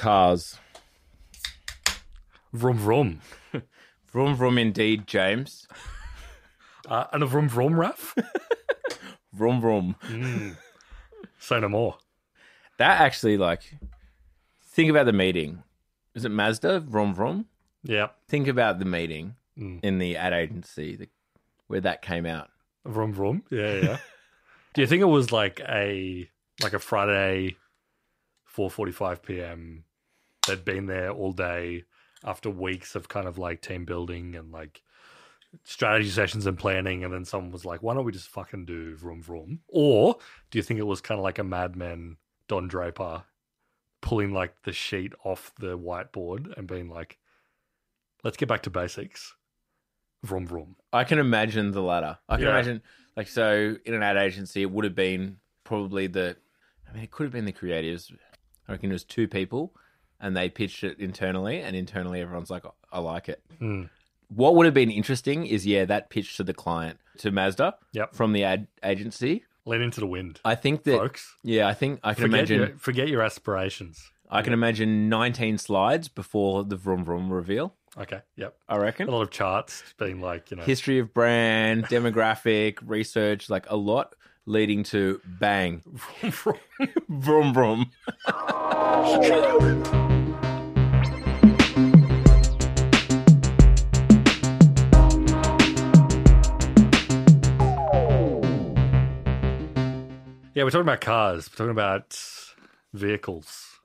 cars. Vroom vroom. Vroom vroom indeed, James. Uh, and a vroom vroom, Raph? Vroom vroom. Say no more. That actually, like, think about the meeting. Is it Mazda? Vroom vroom. Yeah. Think about the meeting in the ad agency the, where that came out. Vroom vroom. Yeah, yeah. Do you think it was like a like a Friday, four forty five PM? They'd been there all day after weeks of kind of like team building and like strategy sessions and planning, and then someone was like, "Why don't we just fucking do vroom vroom?" Or do you think it was kind of like a Mad Men Don Draper pulling like the sheet off the whiteboard and being like, "Let's get back to basics." Vroom vroom. I can imagine the latter. I can Yeah. imagine, like, so in an ad agency, it would have been probably the, I mean, it could have been the creatives. I reckon it was two people and they pitched it internally, and internally everyone's like, I like it. Hmm. What would have been interesting is, yeah, that pitch to the client, to Mazda Yep. from the ad agency. Lean into the wind, I think that, folks. yeah, I think I can Forget imagine, your, forget your aspirations. I can imagine 19 slides before the Vroom Vroom reveal. Okay. Yep. I reckon. A lot of charts being like, you know, history of brand, demographic, research, like a lot leading to bang, vroom vroom. yeah, we're talking about cars. We're talking about vehicles,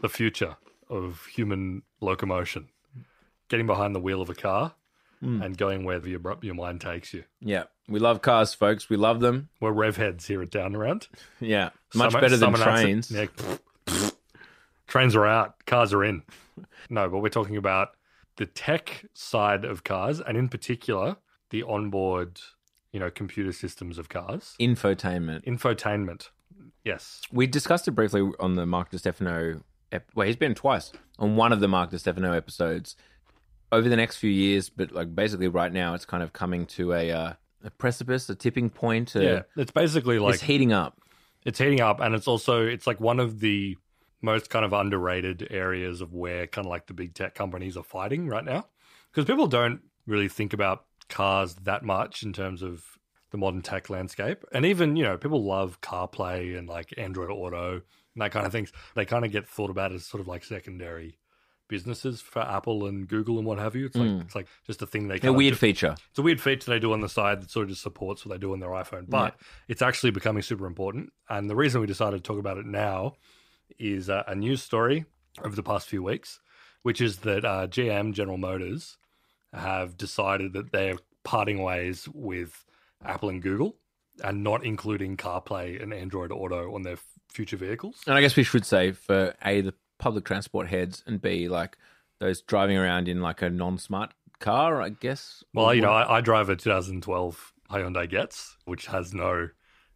the future of human locomotion, getting behind the wheel of a car hmm. and going wherever your your mind takes you. Yeah, we love cars, folks. We love them. We're rev heads here at Down Round. Yeah, much Some- better than someone answered- trains. Yeah. trains are out, cars are in. No, but we're talking about the tech side of cars, and in particular, the onboard, you know, computer systems of cars, Infotainment. infotainment. Yes, We discussed it briefly on the Mark DeStefano. Ep- well, he's been twice on one of the Mark DeStefano episodes. Over the next few years, but like basically right now, it's kind of coming to a uh, a precipice, a tipping point. uh, yeah, it's basically like it's heating up. it's heating up and it's also it's like one of the most kind of underrated areas of where kind of like the big tech companies are fighting right now because people don't really think about cars that much in terms of the modern tech landscape. And even you know people love carplay and like android auto and that kind of things. They kind of get thought about as sort of like secondary businesses for apple and google and what have you. It's like it's like just a thing they A weird do- feature. it's a weird feature they do on the side that sort of just supports what they do on their iPhone, but it's actually becoming super important. And the reason we decided to talk about it now is uh, a news story over the past few weeks, which is that uh, GM, General Motors, have decided that they're parting ways with Apple and Google and not including CarPlay and Android Auto on their f- future vehicles. And I guess we should say for A, the public transport heads, and B, like those driving around in like a non smart car, I guess. Well, you know, I, I drive a 2012 Hyundai Getz, which has no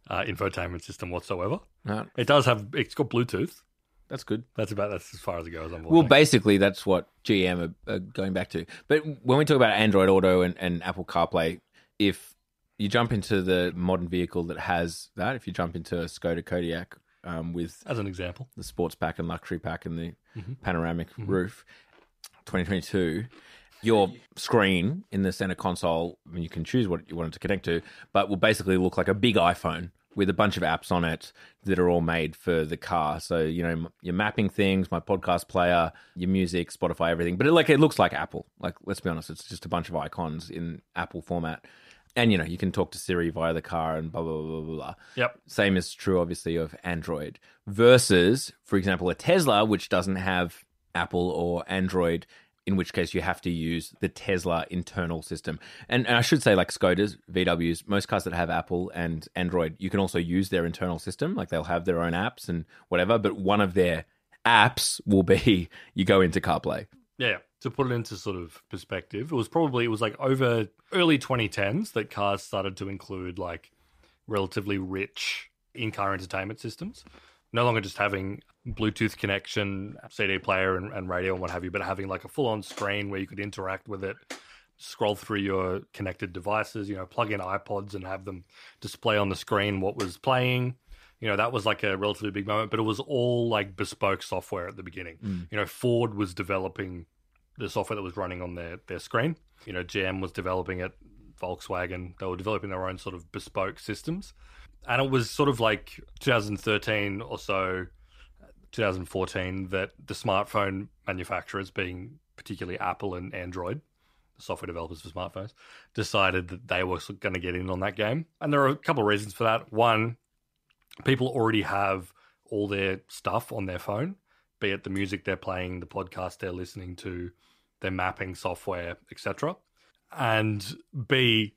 uh, infotainment system whatsoever. No, It does have. It's got Bluetooth. That's good. That's about that's as far as it goes. I'm Well, basically, that's what GM are, are going back to. But when we talk about Android Auto and, and Apple CarPlay, if you jump into the modern vehicle that has that, if you jump into a Skoda Kodiaq um, with as an example. the sports pack and luxury pack and the panoramic roof 2022 your screen in the center console I mean, you can choose what you want it to connect to but will basically look like a big iphone with a bunch of apps on it that are all made for the car. So you know m- your mapping things my podcast player your music spotify everything. But it, like it looks like apple. Like let's be honest it's just a bunch of icons in apple format. And you know you can talk to siri via the car and blah blah blah blah blah. Yep. same is true, obviously, of Android versus, for example, a Tesla, which doesn't have Apple or Android, in which case you have to use the Tesla internal system. And, and I should say, like Skodas, VWs, most cars that have Apple and Android, you can also use their internal system. Like they'll have their own apps and whatever, but one of their apps will be you go into CarPlay. Yeah. To put it into sort of perspective, it was probably it was like over early 2010s that cars started to include like relatively rich in-car entertainment systems. No longer just having Bluetooth connection, CD player, and, and radio and what have you, but having like a full-on screen where you could interact with it, scroll through your connected devices. You know, plug in iPods and have them display on the screen what was playing. You know, that was like a relatively big moment, but it was all like bespoke software at the beginning. Mm. You know, Ford was developing the software that was running on their, their screen. You know, GM was developing it, Volkswagen, they were developing their own sort of bespoke systems. And it was sort of like 2013 or so, 2014, that the smartphone manufacturers, being particularly Apple and Android, the software developers for smartphones, decided that they were going to get in on that game. And there are a couple of reasons for that. One, people already have all their stuff on their phone, be it the music they're playing, the podcast they're listening to, their mapping software, etc. And B,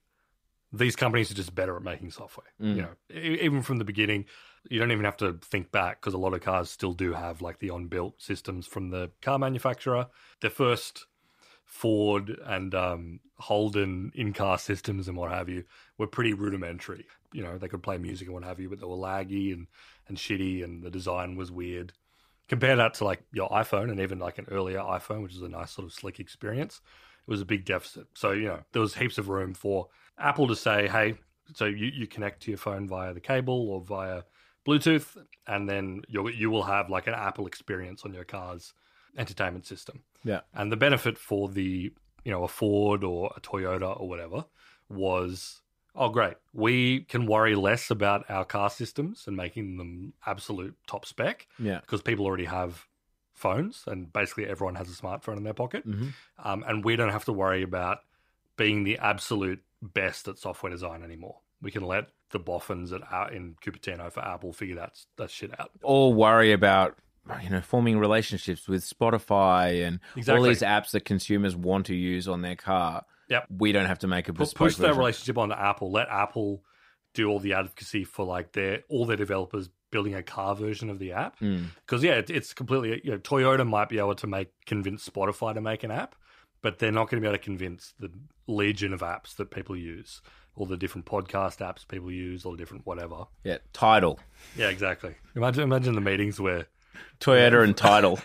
these companies are just better at making software. Mm. You know, even from the beginning, you don't even have to think back because a lot of cars still do have like the on-built systems from the car manufacturer. The first Ford and um, Holden in-car systems and what have you were pretty rudimentary. You know, they could play music and what have you, but they were laggy and and shitty, and the design was weird. Compare that to like your iPhone and even like an earlier iPhone, which is a nice sort of slick experience. It was a big deficit. So you know, there was heaps of room for Apple to say, "Hey, so you, you connect to your phone via the cable or via Bluetooth, and then you you will have like an Apple experience on your car's entertainment system." Yeah. And the benefit for the you know a Ford or a Toyota or whatever was oh great we can worry less about our car systems and making them absolute top spec Yeah. because people already have phones and basically everyone has a smartphone in their pocket hmm um, and we don't have to worry about being the absolute best at software design anymore we can let the boffins at out in Cupertino for Apple figure that that shit out. Or worry about you know forming relationships with Spotify and all these apps that consumers want to use on their car. Yep. We don't have to make a bespoke push that version. relationship on to Apple. Let Apple do all the advocacy for like their all their developers building a car version of the app. Mm. Because yeah, it, it's completely you know Toyota might be able to make convince Spotify to make an app, but they're not going to be able to convince the legion of apps that people use, all the different podcast apps people use, all the different whatever. Yeah. Tidal. Yeah, exactly. Imagine imagine the meetings where Toyota and Tidal.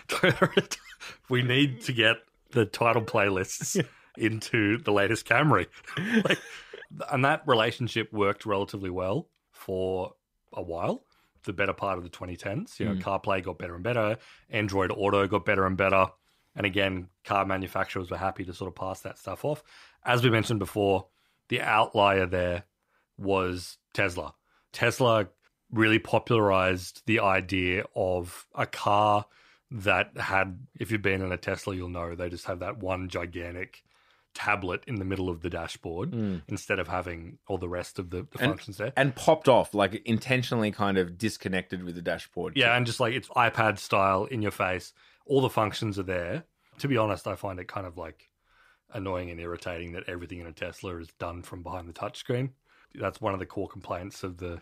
we need to get the Tidal playlists into the latest Camry. like, and that relationship worked relatively well for a while. The better part of the 2010s, you know, hmm. CarPlay got better and better, Android Auto got better and better, and again, car manufacturers were happy to sort of pass that stuff off. As we mentioned before, the outlier there was Tesla. Tesla really popularized the idea of a car that had, if you've been in a Tesla, you'll know they just have that one gigantic tablet in the middle of the dashboard mm. instead of having all the rest of the, the And- functions there. and popped off, like intentionally kind of disconnected with the dashboard. Yeah, and just like it's iPad style in your face. All the functions are there. To be honest, I find it kind of like annoying and irritating that everything in a Tesla is done from behind the touchscreen. That's one of the core complaints of the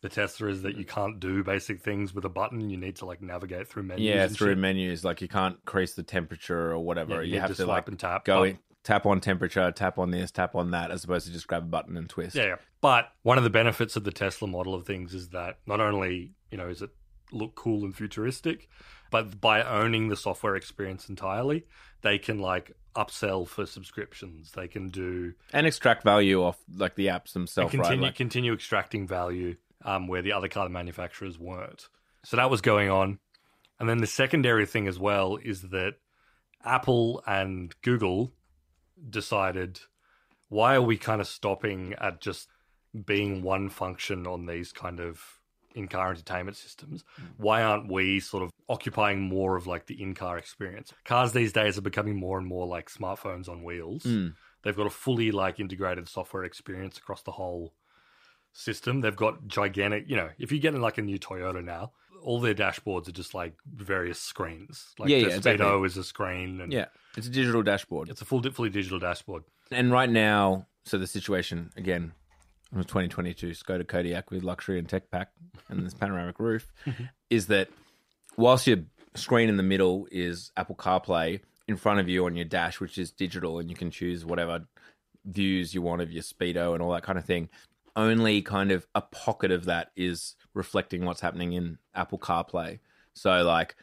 the Tesla is that you can't do basic things with a button. You need to like navigate through menus. Yeah, through shit. menus, like you can't increase the temperature or Yeah, whatever. you you have to like and tap. go But- in, tap on temperature, tap on this, tap on that, as opposed to just grab a button and twist. Yeah, yeah. But one of the benefits of the Tesla model of things is that not only, you know, is it look cool and futuristic, but by owning the software experience entirely, they can like upsell for subscriptions. They can do and extract value off like the apps and themselves, right? continue Like, continue extracting value um, where the other car manufacturers weren't. So that was going on. And then the secondary thing as well is that Apple and Google decided why are we kind of stopping at just being one function on these kind of in-car entertainment systems why aren't we sort of occupying more of like the in-car experience cars these days are becoming more and more like smartphones on wheels Mm. they've got a fully like integrated software experience across the whole system they've got gigantic you know if you get in like a new toyota now all their dashboards are just like various screens like Yeah, the yeah, exactly. Is a screen and yeah, it's a digital dashboard. it's a full fully digital dashboard And right now, so the situation again, it was 2022 Skoda Kodiaq with luxury and tech pack and this panoramic roof, mm-hmm. is that whilst your screen in the middle is Apple CarPlay, in front of you on your dash, which is digital, and you can choose whatever views you want of your speedo and all that kind of thing. Only kind of a pocket of that is reflecting what's happening in Apple CarPlay. So like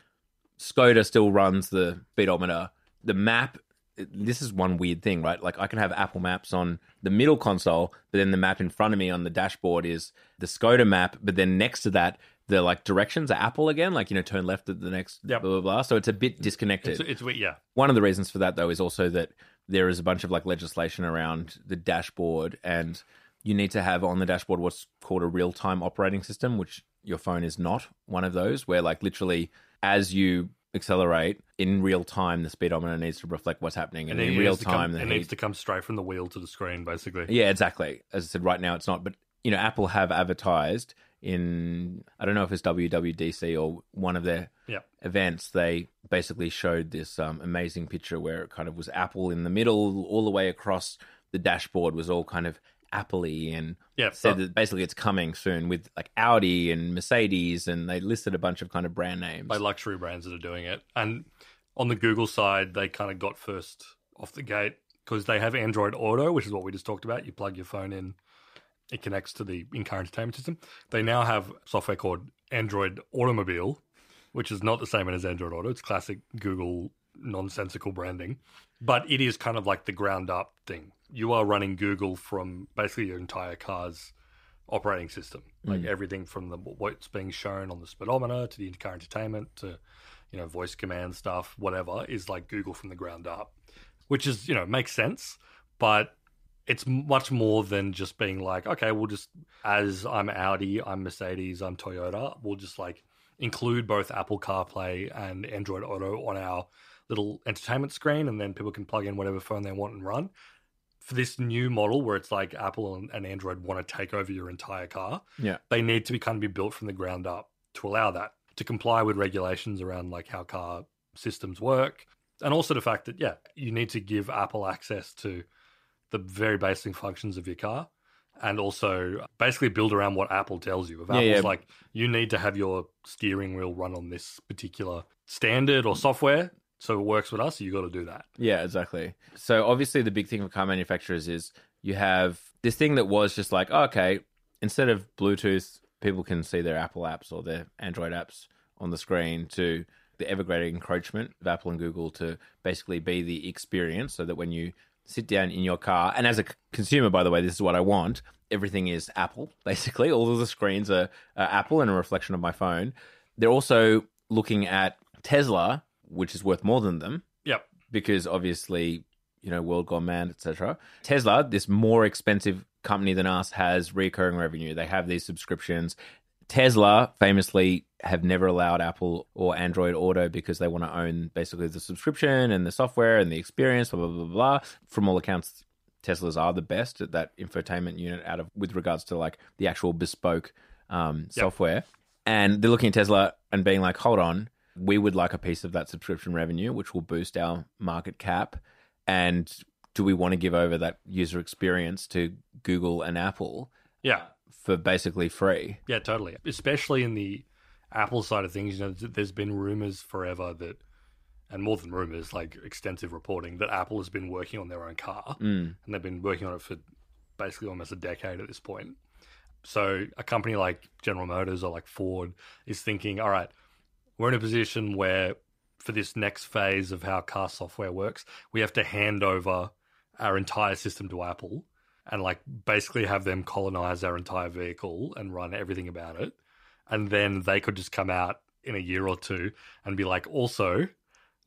Skoda still runs the speedometer. The map this is one weird thing, right? Like I can have Apple Maps on the middle console, but then the map in front of me on the dashboard is the Skoda map, but then next to that, the like directions are Apple again, like you know, turn left at the next Yep. blah blah blah. So it's a bit disconnected. It's, it's yeah, One of the reasons for that though is also that there is a bunch of like legislation around the dashboard and you need to have on the dashboard what's called a real-time operating system, which your phone is not one of those where like literally as you accelerate in real time the speedometer needs to reflect what's happening and, it in real come- time the it needs to come straight from the wheel to the screen, basically. yeah, exactly. As I said, right now it's not. But you know, Apple have advertised in I don't know if it's WWDC or one of their Yeah. events. They basically showed this um, amazing picture where it kind of was Apple in the middle, all the way across the dashboard was all kind of Apple-y and Yeah, said that basically it's coming soon with like Audi and Mercedes, and they listed a bunch of kind of brand names. by luxury brands that are doing it. And on the Google side, they kind of got first off the gate because they have Android Auto, which is what we just talked about. You plug your phone in, it connects to the in-car entertainment system. They now have software called Android Automotive, which is not the same as Android Auto. It's classic Google nonsensical branding, but it is kind of like the ground up thing. You are running Google from basically your entire car's operating system, like mm. everything from the what's being shown on the speedometer to the in-car entertainment to you know voice command stuff, whatever is like Google from the ground up, which is you know makes sense, but it's much more than just being like, okay, we'll just as I'm Audi, I'm Mercedes, I'm Toyota, we'll just like include both Apple CarPlay and Android Auto on our little entertainment screen, and then people can plug in whatever phone they want and run. For this new model where it's like Apple and, and Android want to take over your entire car, yeah, they need to be kind of be built from the ground up to allow that to comply with regulations around like how car systems work and also the fact that yeah you need to give apple access to the very basic functions of your car and also basically build around what apple tells you if Yeah, apple's yeah. like you need to have your steering wheel run on this particular standard or software so it works with us you got to do that Yeah, exactly. So obviously the big thing for car manufacturers is you have this thing that was just like, oh, okay, instead of Bluetooth, people can see their Apple apps or their Android apps on the screen to the ever greater encroachment of Apple and Google to basically be the experience so that when you sit down in your car, and as a consumer, by the way, this is what I want. Everything is Apple, basically. All of the screens are, are Apple and a reflection of my phone. They're also looking at Tesla, which is worth more than them yep because obviously, you know, world gone mad, etc. Tesla, this more expensive company than us, has recurring revenue. They have these subscriptions. Tesla famously have never allowed Apple or Android Auto because they want to own basically the subscription and the software and the experience, blah blah blah blah. From all accounts, Teslas are the best at that infotainment unit out of with regards to like the actual bespoke um, software. And they're looking at Tesla and being like, hold on, we would like a piece of that subscription revenue, which will boost our market cap. And do we want to give over that user experience to Google and Apple yeah for basically free? Yeah, totally. Especially in the Apple side of things, you know, there's been rumors forever that, and more than rumors, like extensive reporting that Apple has been working on their own car, Mm. and they've been working on it for basically almost a decade at this point. So a company like General Motors or like Ford is thinking, all right, we're in a position where for this next phase of how car software works, we have to hand over our entire system to Apple and like basically have them colonize our entire vehicle and run everything about it. And then they could just come out in a year or two and be like, also,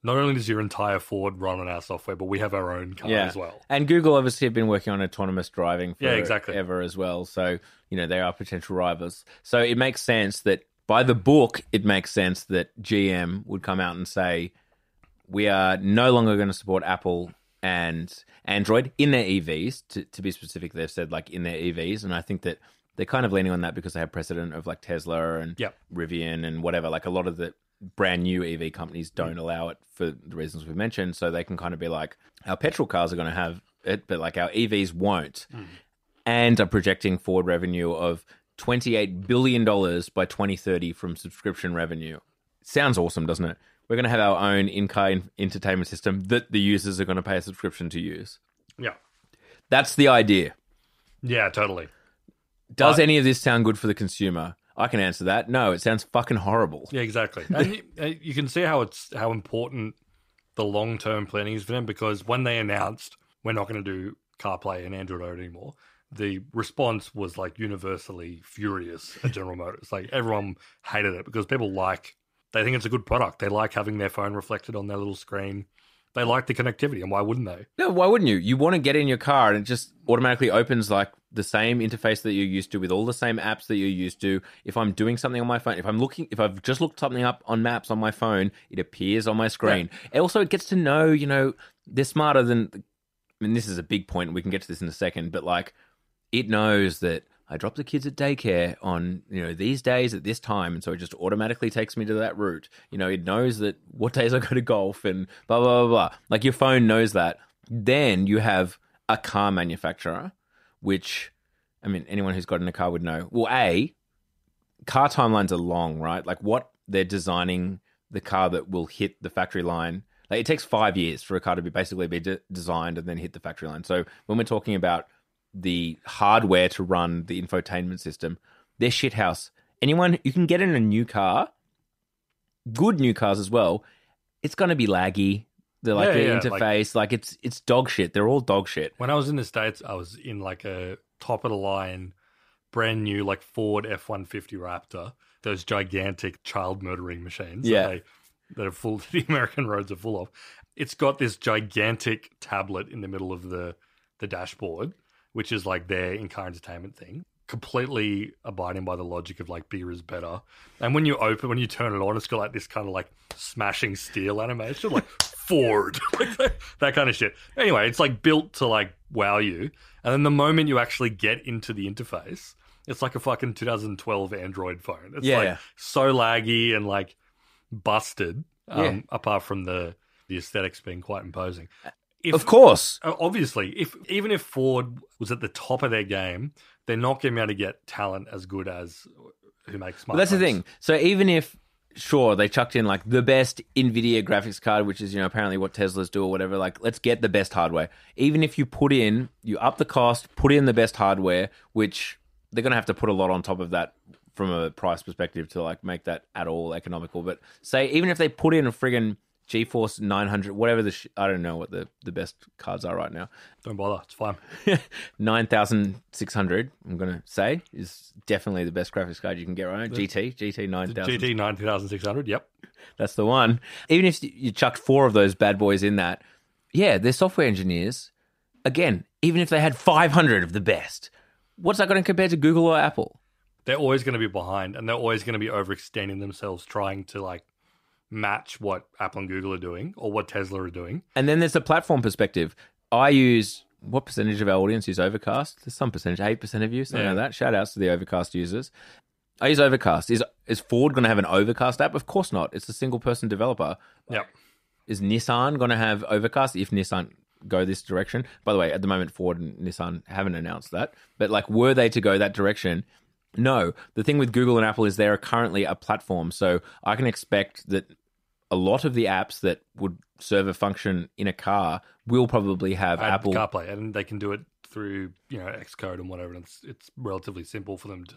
not only does your entire Ford run on our software, but we have our own car Yeah. as well. And Google obviously have been working on autonomous driving for Yeah, exactly. ever as well. So, you know, they are potential rivals. So it makes sense that by the book, it makes sense that GM would come out and say, we are no longer going to support Apple and Android in their EVs. To, to be specific, they've said like in their EVs. And I think that they're kind of leaning on that because they have precedent of like Tesla and Yep. Rivian and whatever. Like a lot of the brand new EV companies don't allow it for the reasons we mentioned. So they can kind of be like, our petrol cars are going to have it, but like our EVs won't. Mm. And are projecting forward revenue of $28 billion by 2030 from subscription revenue. Sounds awesome, doesn't it? We're going to have our own in car entertainment system that the users are going to pay a subscription to use. Yeah. That's the idea. Yeah, totally. Does But- any of this sound good for the consumer? I can answer that. No, it sounds fucking horrible. Yeah, exactly. And you, you can see how it's how important the long term planning is for them because when they announced we're not going to do CarPlay and Android Auto anymore, the response was like universally furious at General Motors. Like everyone hated it because people like they think it's a good product. They like having their phone reflected on their little screen. They like the connectivity, and why wouldn't they? No, why wouldn't you? You want to get in your car and it just automatically opens like the same interface that you're used to with all the same apps that you're used to. If I'm doing something on my phone, if I'm looking, if I've just looked something up on maps on my phone, it appears on my screen. And also, it gets to know, you know, they're smarter than. I mean, this is a big point. We can get to this in a second, but like, it knows that I drop the kids at daycare on you know these days at this time, and so it just automatically takes me to that route. You know, it knows that what days I go to golf and blah blah blah blah. Like your phone knows that. Then you have a car manufacturer, which I mean, anyone who's gotten a car would know. Well, a car timelines are long, right? Like what they're designing the car that will hit the factory line. Like it takes five years for a car to be basically be de- designed and then hit the factory line. So when we're talking about the hardware to run the infotainment system, they're shithouse. Anyone you can get in a new car, good new cars as well, it's going to be laggy. The like Yeah, the yeah, interface, like, it's it's dog shit. They're all dog shit. When I was in the States, I was in like a top of the line, brand new like Ford F one fifty Raptor, those gigantic child murdering machines. that Yeah. they- that are full the American roads are full of. It's got this gigantic tablet in the middle of the the dashboard, which is like their in car entertainment thing. Completely abiding by the logic of like beer is better. And when you open, when you turn it on, it's got like this kind of like smashing steel animation, like Ford, like that, kind of shit. Anyway, it's like built to like wow you. And then the moment you actually get into the interface, it's like a fucking 2012 Android phone. It's Yeah. like so laggy and like busted. Um, Yeah. Apart from the the aesthetics being quite imposing. If, Of course, uh, obviously, if even if Ford was at the top of their game, they're not going to be able to get talent as good as who makes smartphones. But that's the thing. So even if sure they chucked in like the best Nvidia graphics card, which is you know apparently what Teslas do or whatever, like let's get the best hardware. Even if you put in, you up the cost, put in the best hardware, which they're gonna have to put a lot on top of that from a price perspective to like make that at all economical. But say even if they put in a friggin' GeForce 900, whatever the sh- I don't know what the the best cards are right now. Don't bother. It's fine. 9600 i'm gonna say is definitely the best graphics card you can get right now gt gt 9000 GT 9600, Yep. that's the one even if you chucked four of those bad boys in that yeah they're software engineers again even if they had 500 of the best what's that going to compare to google or apple They're always going to be behind, and they're always going to be overextending themselves, trying to like match what Apple and Google are doing or what Tesla are doing. and then there's the platform perspective i use what percentage of our audience use overcast there's some percentage 8% of you something Yeah. like that shout outs to the overcast users I use Overcast. Is is Ford going to have an Overcast app? Of course not. It's a single person developer. Yep. is Nissan going to have Overcast if Nissan go this direction? By the way, at the moment, Ford and Nissan haven't announced that. But like, were they to go that direction? No. The thing with Google and Apple is they are currently a platform, so I can expect that a lot of the apps that would serve a function in a car will probably have Add Apple. CarPlay, and they can do it through you know Xcode and whatever. And it's it's relatively simple for them to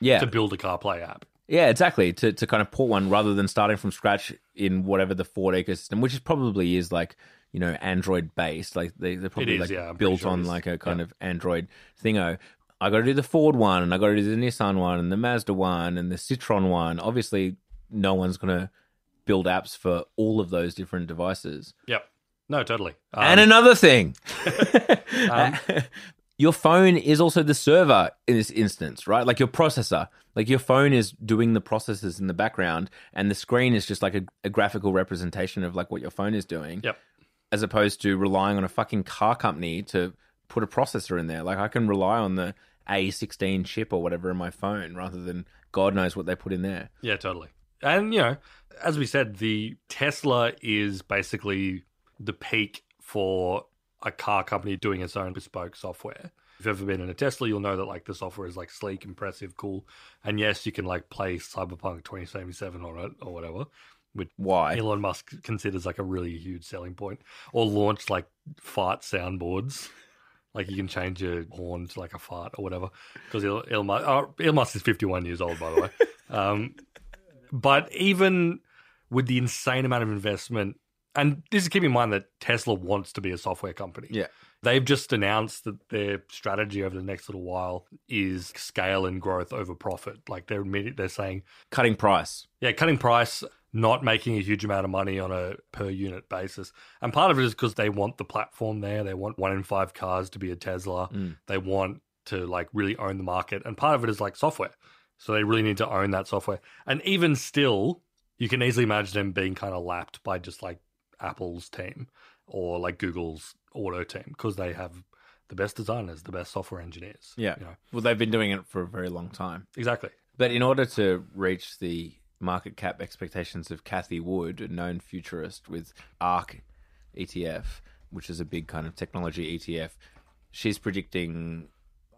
Yeah, to build a CarPlay app. Yeah, exactly. To to kind of port one rather than starting from scratch in whatever the Ford ecosystem, which is probably is like you know Android based. Like they they're probably is, like yeah, built sure on like a kind Yeah. of Android thingo. I got to do the Ford one, and I got to do the Nissan one, and the Mazda one, and the Citroen one. Obviously, no one's gonna build apps for all of those different devices. Yep. No, totally. Um, and another thing, Um, your phone is also the server in this instance, right? Like your processor. Like your phone is doing the processes in the background, and the screen is just like a, a graphical representation of like what your phone is doing. Yep. As opposed to relying on a fucking car company to put a processor in there. Like I can rely on the A16 chip or whatever in my phone rather than God knows what they put in there. Yeah, totally. And you know, as we said, the Tesla is basically the peak for a car company doing its own bespoke software. If you've ever been in a Tesla, you'll know that like the software is like sleek, impressive, cool, and yes, you can like play Cyberpunk 2077 on it or whatever, which Why? Elon Musk considers like a really huge selling point, or launch like fart soundboards. Like you can change your horn to like a fart or whatever. Because Elon, Musk, oh, Elon is 51 years old, by the way. Um, but even with the insane amount of investment And this is keep in mind that Tesla wants to be a software company. Yeah. They've just announced that their strategy over the next little while is scale and growth over profit. Like they're they're saying, Cutting price. yeah, cutting price, not making a huge amount of money on a per unit basis. And part of it is because they want the platform there. They want one in five cars to be a Tesla. Mm. They want to like really own the market. And part of it is like software. So they really need to own that software. And even still, you can easily imagine them being kind of lapped by just like Apple's team or like Google's auto team because they have the best designers, the best software engineers. Yeah. You know, Well, they've been doing it for a very long time. exactly. But in order to reach the market cap expectations of Cathie Wood, a known futurist with ARK ETF, which is a big kind of technology ETF, she's predicting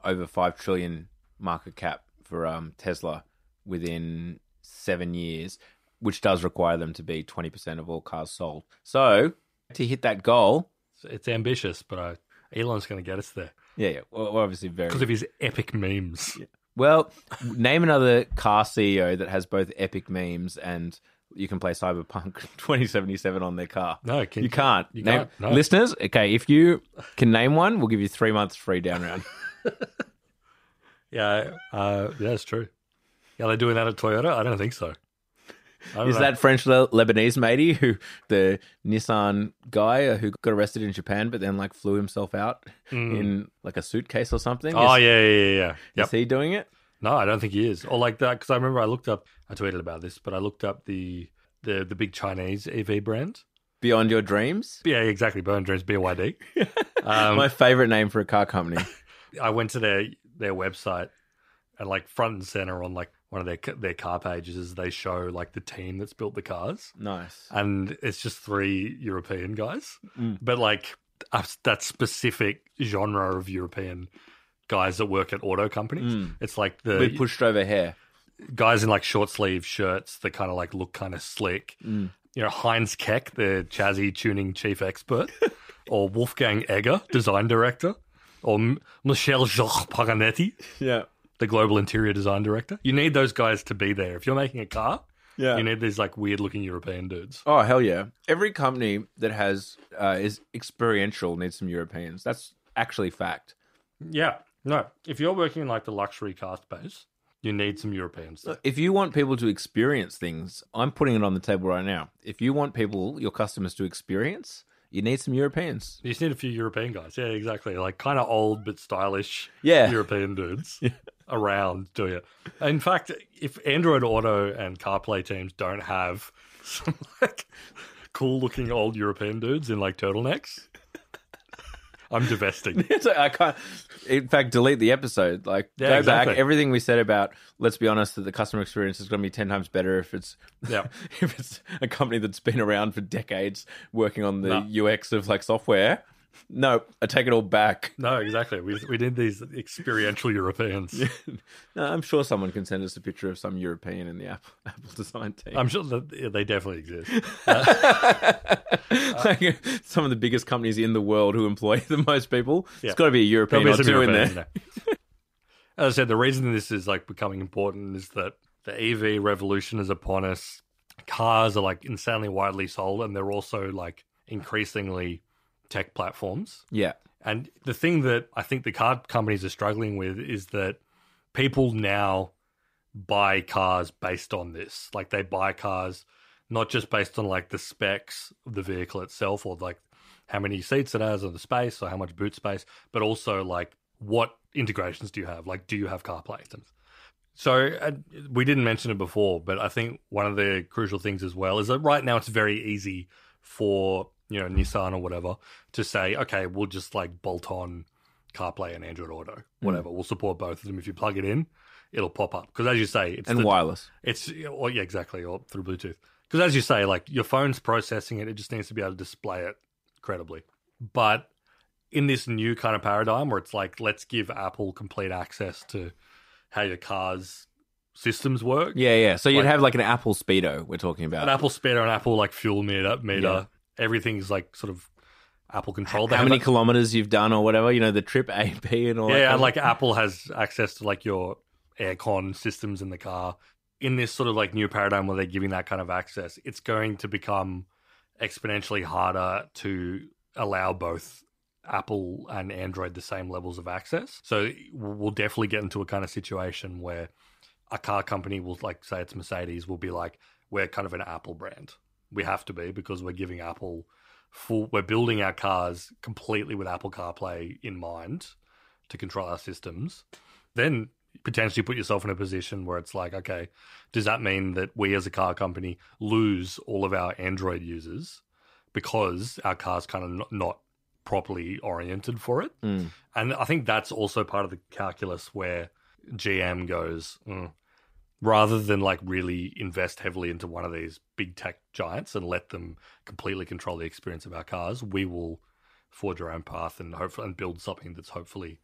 over 5 trillion market cap for um, Tesla within seven years, which does require them to be 20% of all cars sold. So to hit that goal, It's, ambitious, but uh, Elon's going to get us there yeah, yeah, we're obviously very because of his epic memes. Well, name another car CEO that has both epic memes and you can play Cyberpunk 2077 on their car. No, can, You can't. You Name- can't, no. Listeners, okay, if you can name one, we'll give you three months free down round. Yeah, uh, yeah, it's true. Yeah, they're doing that at Toyota. I don't think so. Is know. that French Le- Lebanese matey who the Nissan guy uh, who got arrested in Japan but then like flew himself out Mm. in like a suitcase or something? Oh is, yeah, yeah, yeah, yeah. is he doing it? No, I don't think he is. Or like that because I remember I looked up. I tweeted about this, but I looked up the the the big Chinese EV brand. Beyond your dreams? Yeah, exactly. Burn Dreams BYD. Um, My favorite name for a car company. I went to their their website and like front and center on like one of their their car pages is they show like the team that's built the cars nice. and it's just three European guys, Mm. but like a, that specific genre of European guys that work at auto companies. Mm. It's like the With pushed over hair. guys in like short sleeve shirts that kind of like look kind of slick. Mm. You know, Heinz Keck, the chassis tuning chief expert, or Wolfgang Egger, design director, or M- Michel Jacques Paganetti, Yeah. The global interior design director. You need those guys to be there. If you're making a car, Yeah. you need these like weird looking European dudes. Oh hell yeah! Every company that has uh, is experiential needs some Europeans. That's actually fact. Yeah. No, if you're working in like the luxury car space, you need some Europeans. there. If you want people to experience things, I'm putting it on the table right now. If you want people, your customers, to experience, you need some Europeans. You just need a few European guys. Yeah, exactly. Like kind of old but stylish Yeah. European dudes around do you? In fact, if Android Auto and CarPlay teams don't have some like cool looking old European dudes in like turtlenecks, I'm divesting. So I can't. In fact, delete the episode. Like, Yeah, go exactly. back. Everything we said about. Let's be honest. That the customer experience is going to be ten times better if it's. Yeah. if it's a company that's been around for decades working on the. UX of like software. No, I take it all back. No, exactly. We we need these experiential Europeans. No, I'm sure someone can send us a picture of some European in the Apple, Apple design team. I'm sure that yeah, they definitely exist. Uh, uh, like some of the biggest companies in the world who employ the most people. Yeah. It's got to be a European or be some two in Europeans there. there. As I said, the reason this is like becoming important is that the EV revolution is upon us. Cars are like insanely widely sold, and they're also like increasingly tech platforms. Yeah, And the thing that I think the car companies are struggling with is that people now buy cars based on this. Like they buy cars not just based on like the specs of the vehicle itself or like how many seats it has or the space or how much boot space, but also like what integrations do you have? Like, do you have CarPlay systems? So uh, we didn't mention it before, but I think one of the crucial things as well is that right now it's very easy for you know Nissan or whatever to say, okay, we'll just like bolt on CarPlay and Android Auto, hmm. whatever. We'll support both of them. If you plug it in, it'll pop up because as you say, it's and the, wireless. it's or yeah, exactly, or through Bluetooth. Because as you say, like your phone's processing it, it just needs to be able to display it credibly. But in this new kind of paradigm where it's like, let's give Apple complete access to how your car's systems work. Yeah, yeah. So you'd Like- have like an Apple Speedo. We're talking about. An Apple speedo, an Apple like fuel meter, meter, everything's like sort of Apple controlled. How many a- kilometers you've done or whatever. You know the trip A, B, and all. that yeah, kind and like Apple has access to like your aircon systems in the car. In this sort of like new paradigm where they're giving that kind of access, it's going to become exponentially harder to allow both Apple and Android the same levels of access. So we'll definitely get into a kind of situation where a car company will, like, say it's Mercedes, will be like, we're kind of an Apple brand. We have to be because we're giving Apple full, we're building our cars completely with Apple CarPlay in mind to control our systems. Then potentially put yourself in a position where it's like, okay, does that mean that we as a car company lose all of our Android users because our car's kind of not, not properly oriented for it? Mm. And I think that's also part of the calculus where GM goes, "Mm, rather than like really invest heavily into one of these big tech giants and let them completely control the experience of our cars, we will forge our own path and hopefully and build something that's hopefully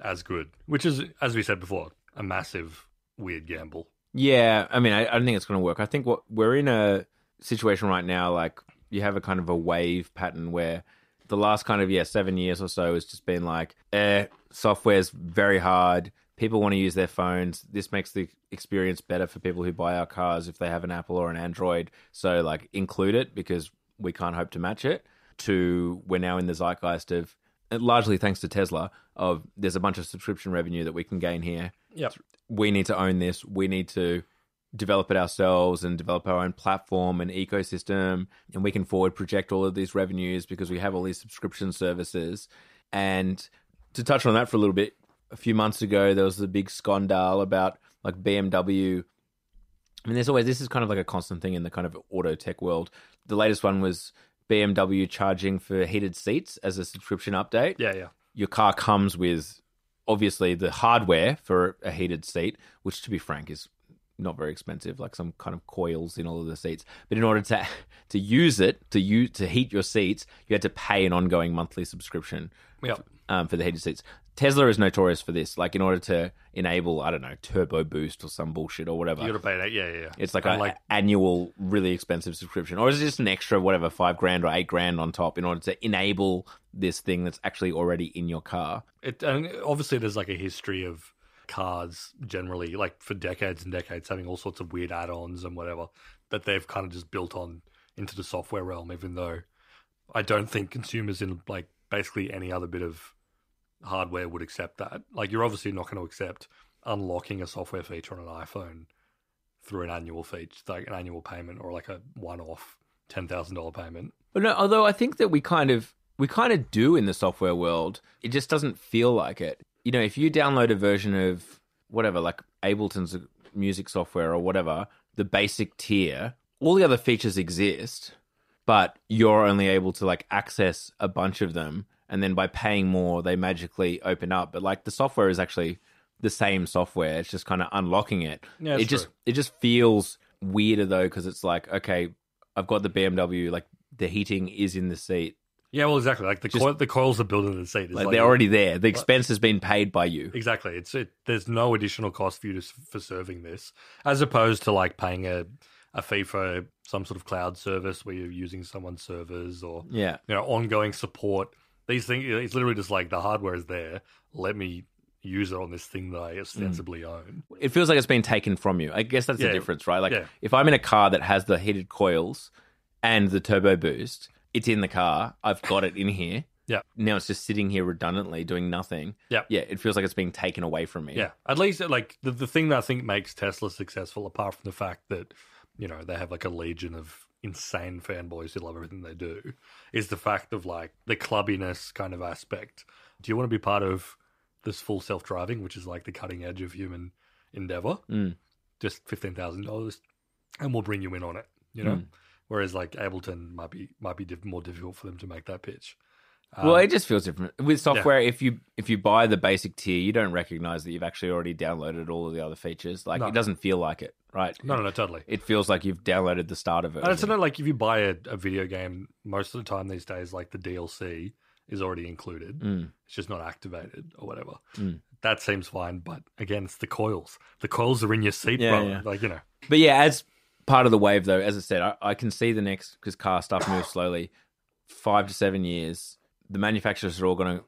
as good. Which is, as we said before, a massive weird gamble. Yeah, I mean, I, I don't think it's going to work. I think what we're in a situation right now, like you have a kind of a wave pattern where the last kind of yeah seven years or so has just been like, eh, software's very hard. People want to use their phones. This makes the experience better for people who buy our cars if they have an Apple or an Android. So like include it because we can't hope to match it. To we're now in the zeitgeist of largely thanks to Tesla of there's a bunch of subscription revenue that we can gain here Yep. we need to own this. We need to develop it ourselves and develop our own platform and ecosystem. And we can forward project all of these revenues because we have all these subscription services. And to touch on that for a little bit, a few months ago, there was the big scandal about like BMW. I mean, there's always, this is kind of like a constant thing in the kind of auto tech world. The latest one was BMW charging for heated seats as a subscription update Yeah, yeah. your car comes with obviously the hardware for a heated seat, which to be frank is not very expensive, like some kind of coils in all of the seats. But in order to to use it to use to heat your seats, you had to pay an ongoing monthly subscription Yep. um, for the heated seats. Tesla is notorious for this. Like in order to enable, I don't know, turbo boost or some bullshit or whatever. You got to pay that. Yeah, yeah, yeah. It's like an like annual, really expensive subscription, or is it just an extra, whatever, five grand or eight grand on top in order to enable this thing that's actually already in your car? it. And obviously, there's like a history of cars generally, like for decades and decades, having all sorts of weird add-ons and whatever that they've kind of just built on into the software realm. Even though I don't think consumers in like basically any other bit of hardware would accept that. Like you're obviously not going to accept unlocking a software feature on an iPhone through an annual feature, like an annual payment or like a one-off ten thousand dollar payment. But no, although I think that we kind of we kind of do in the software world, it just doesn't feel like it. You know, if you download a version of whatever, like Ableton's music software or whatever, the basic tier, all the other features exist, but you're only able to like access a bunch of them, and then by paying more, they magically open up. But like the software is actually the same software; it's just kind of unlocking it. Yeah, it that's just it just feels weirder though because it's like okay, I've got the BMW, like the heating is in the seat. Yeah, well, exactly. Like the Just- coil, the coils are built into the seat. Like, like- they're already there. The expense has been paid by you. Exactly. It's it. There's no additional cost for you to, for serving this, as opposed to like paying a a fee for some sort of cloud service where you're using someone's servers or Yeah. you know ongoing support. These things. It's literally just like the hardware is there. Let me use it on this thing that I hmm. ostensibly own. It feels like it's been taken from you. I guess that's Yeah. the difference, right? Like Yeah. if I'm in a car that has the heated coils and the turbo boost, it's in the car. I've got it in here. Yeah. Now it's just sitting here redundantly doing nothing. Yeah. Yeah. It feels like it's being taken away from me. Yeah, at least like the the thing that I think makes Tesla successful, apart from the fact that you know they have like a legion of insane fanboys who love everything they do, is the fact of like the clubbiness kind of aspect. Do you want to be part of this full self driving, which is like the cutting edge of human endeavor? Mm. Just fifteen thousand dollars, and we'll bring you in on it. You know, Mm. whereas like Ableton might be might be diff- more difficult for them to make that pitch. Well, Um, it just feels different with software. If you if you buy the basic tier, you don't recognize that you've actually already downloaded all of the other features. Like No. it doesn't feel like it, right? no, no, no, totally. It feels like you've downloaded the starter version. And it's not like if you buy a, a video game, most of the time these days, like the DLC is already included. Mm. It's just not activated or whatever. Mm. That seems fine, but again, it's the coils. The coils are in your seat, Yeah, yeah. Like you know, But yeah, as part of the wave, though, as I said, I, I can see the next because car stuff moves slowly. Five to seven years, the manufacturers are all going to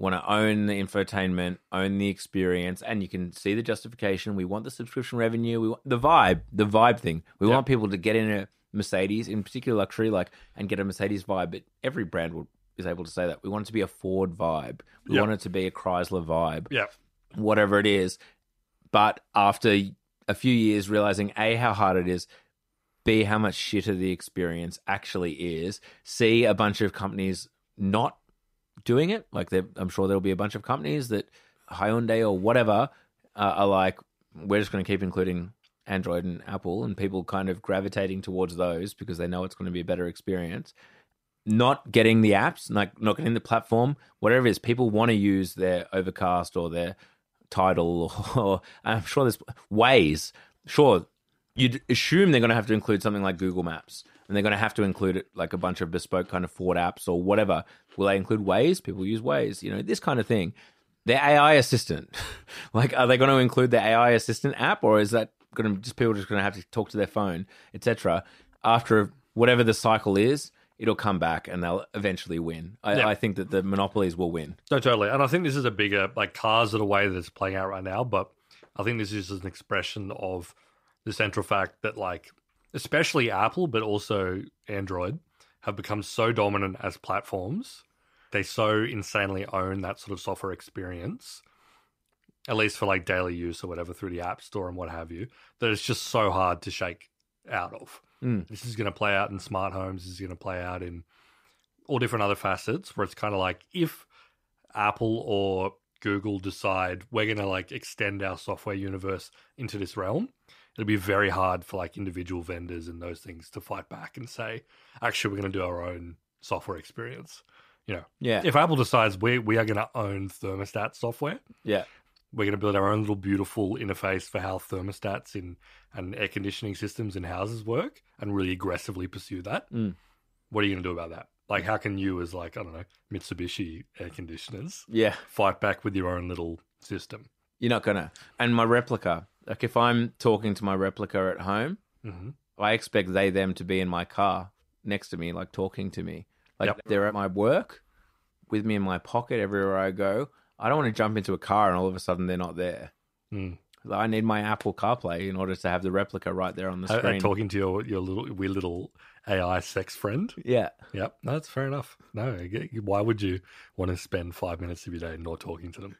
want to own the infotainment, own the experience, and you can see the justification. We want the subscription revenue. We want the vibe, the vibe thing. We Yeah. want people to get in a Mercedes, in particular luxury, like and get a Mercedes vibe. But every brand will, is able to say that we want it to be a Ford vibe, we Yep. want it to be a Chrysler vibe, Yeah. whatever it is. But after a few years, realizing a how hard it is, b how much shitter the experience actually is, c a bunch of companies not doing it. Like I'm sure there'll be a bunch of companies that Hyundai or whatever uh, are like, we're just going to keep including Android and Apple, and people kind of gravitating towards those because they know it's going to be a better experience. Not getting the apps, like not getting the platform, whatever it is, people want to use their Overcast or their Tidal, or I'm sure there's ways. Sure, you'd assume they're going to have to include something like Google Maps, and they're going to have to include it like a bunch of bespoke kind of Ford apps or whatever. Will they include Waze? People use Waze, you know, this kind of thing. Their AI assistant, like, are they going to include the AI assistant app, or is that going to just people just going to have to talk to their phone, etc. After whatever the cycle is, it'll come back and they'll eventually win. I, Yeah. I think that the monopolies will win. No, totally. And I think this is a bigger like cars are the way that it's playing out right now, but I think this is just an expression of the central fact that like especially Apple, but also Android, have become so dominant as platforms. They so insanely own that sort of software experience, at least for like daily use or whatever through the App Store and what have you, that it's just so hard to shake out of. Mm. This is going to play out in smart homes. This is going to play out in all different other facets where it's kind of like if Apple or Google decide we're going to like extend our software universe into this realm, it'll be very hard for like individual vendors and those things to fight back and say, actually, we're going to do our own software experience. You know, Yeah, if Apple decides we we are going to own thermostat software, yeah, we're going to build our own little beautiful interface for how thermostats in and air conditioning systems in houses work and really aggressively pursue that. Mm. What are you going to do about that? Like, how can you, as like I don't know, Mitsubishi air conditioners, yeah. fight back with your own little system? You're not gonna. And my Replika, like if I'm talking to my Replika at home, hmm I expect they them to be in my car next to me, like talking to me. Like Yep. they're at my work, with me in my pocket everywhere I go. I don't want to jump into a car and all of a sudden they're not there. Mm. I need my Apple CarPlay in order to have the Replika right there on the screen. talking to your your little weird little AI sex friend. yeah, Yep, no, that's fair enough. No, why would you want to spend five minutes of your day not talking to them?